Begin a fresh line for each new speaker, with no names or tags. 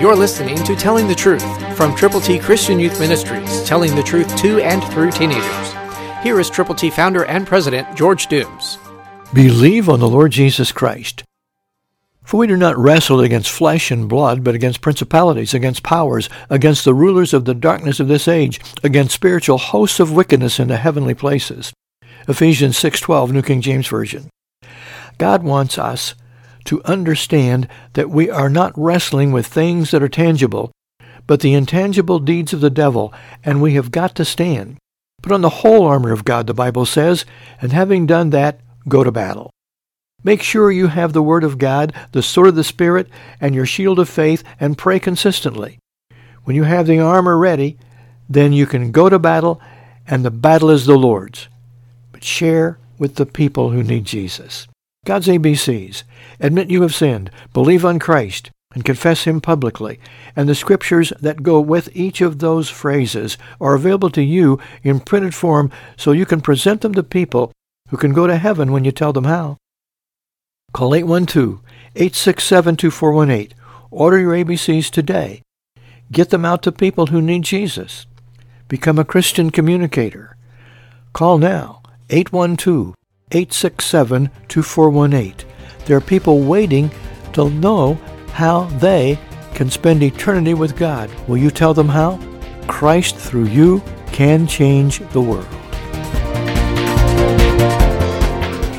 You're listening to Telling the Truth from Triple T Christian Youth Ministries, telling the truth to and through teenagers. Here is Triple T founder and president George Dooms.
Believe on the Lord Jesus Christ. For we do not wrestle against flesh and blood, but against principalities, against powers, against the rulers of the darkness of this age, against spiritual hosts of wickedness in the heavenly places. Ephesians 6:12 New King James Version. God wants us to understand that we are not wrestling with things that are tangible, but the intangible deeds of the devil, and we have got to stand. Put on the whole armor of God, the Bible says, and having done that, go to battle. Make sure you have the Word of God, the sword of the Spirit, and your shield of faith, and pray consistently. When you have the armor ready, then you can go to battle, and the battle is the Lord's. But share with the people who need Jesus. God's ABCs. Admit you have sinned, believe on Christ, and confess Him publicly. And the scriptures that go with each of those phrases are available to you in printed form so you can present them to people who can go to heaven when you tell them how. Call 812-867-2418. Order your ABCs today. Get them out to people who need Jesus. Become a Christian communicator. Call now 812 867 2418. There are people waiting to know how they can spend eternity with God. Will you tell them how? Christ through you can change the world.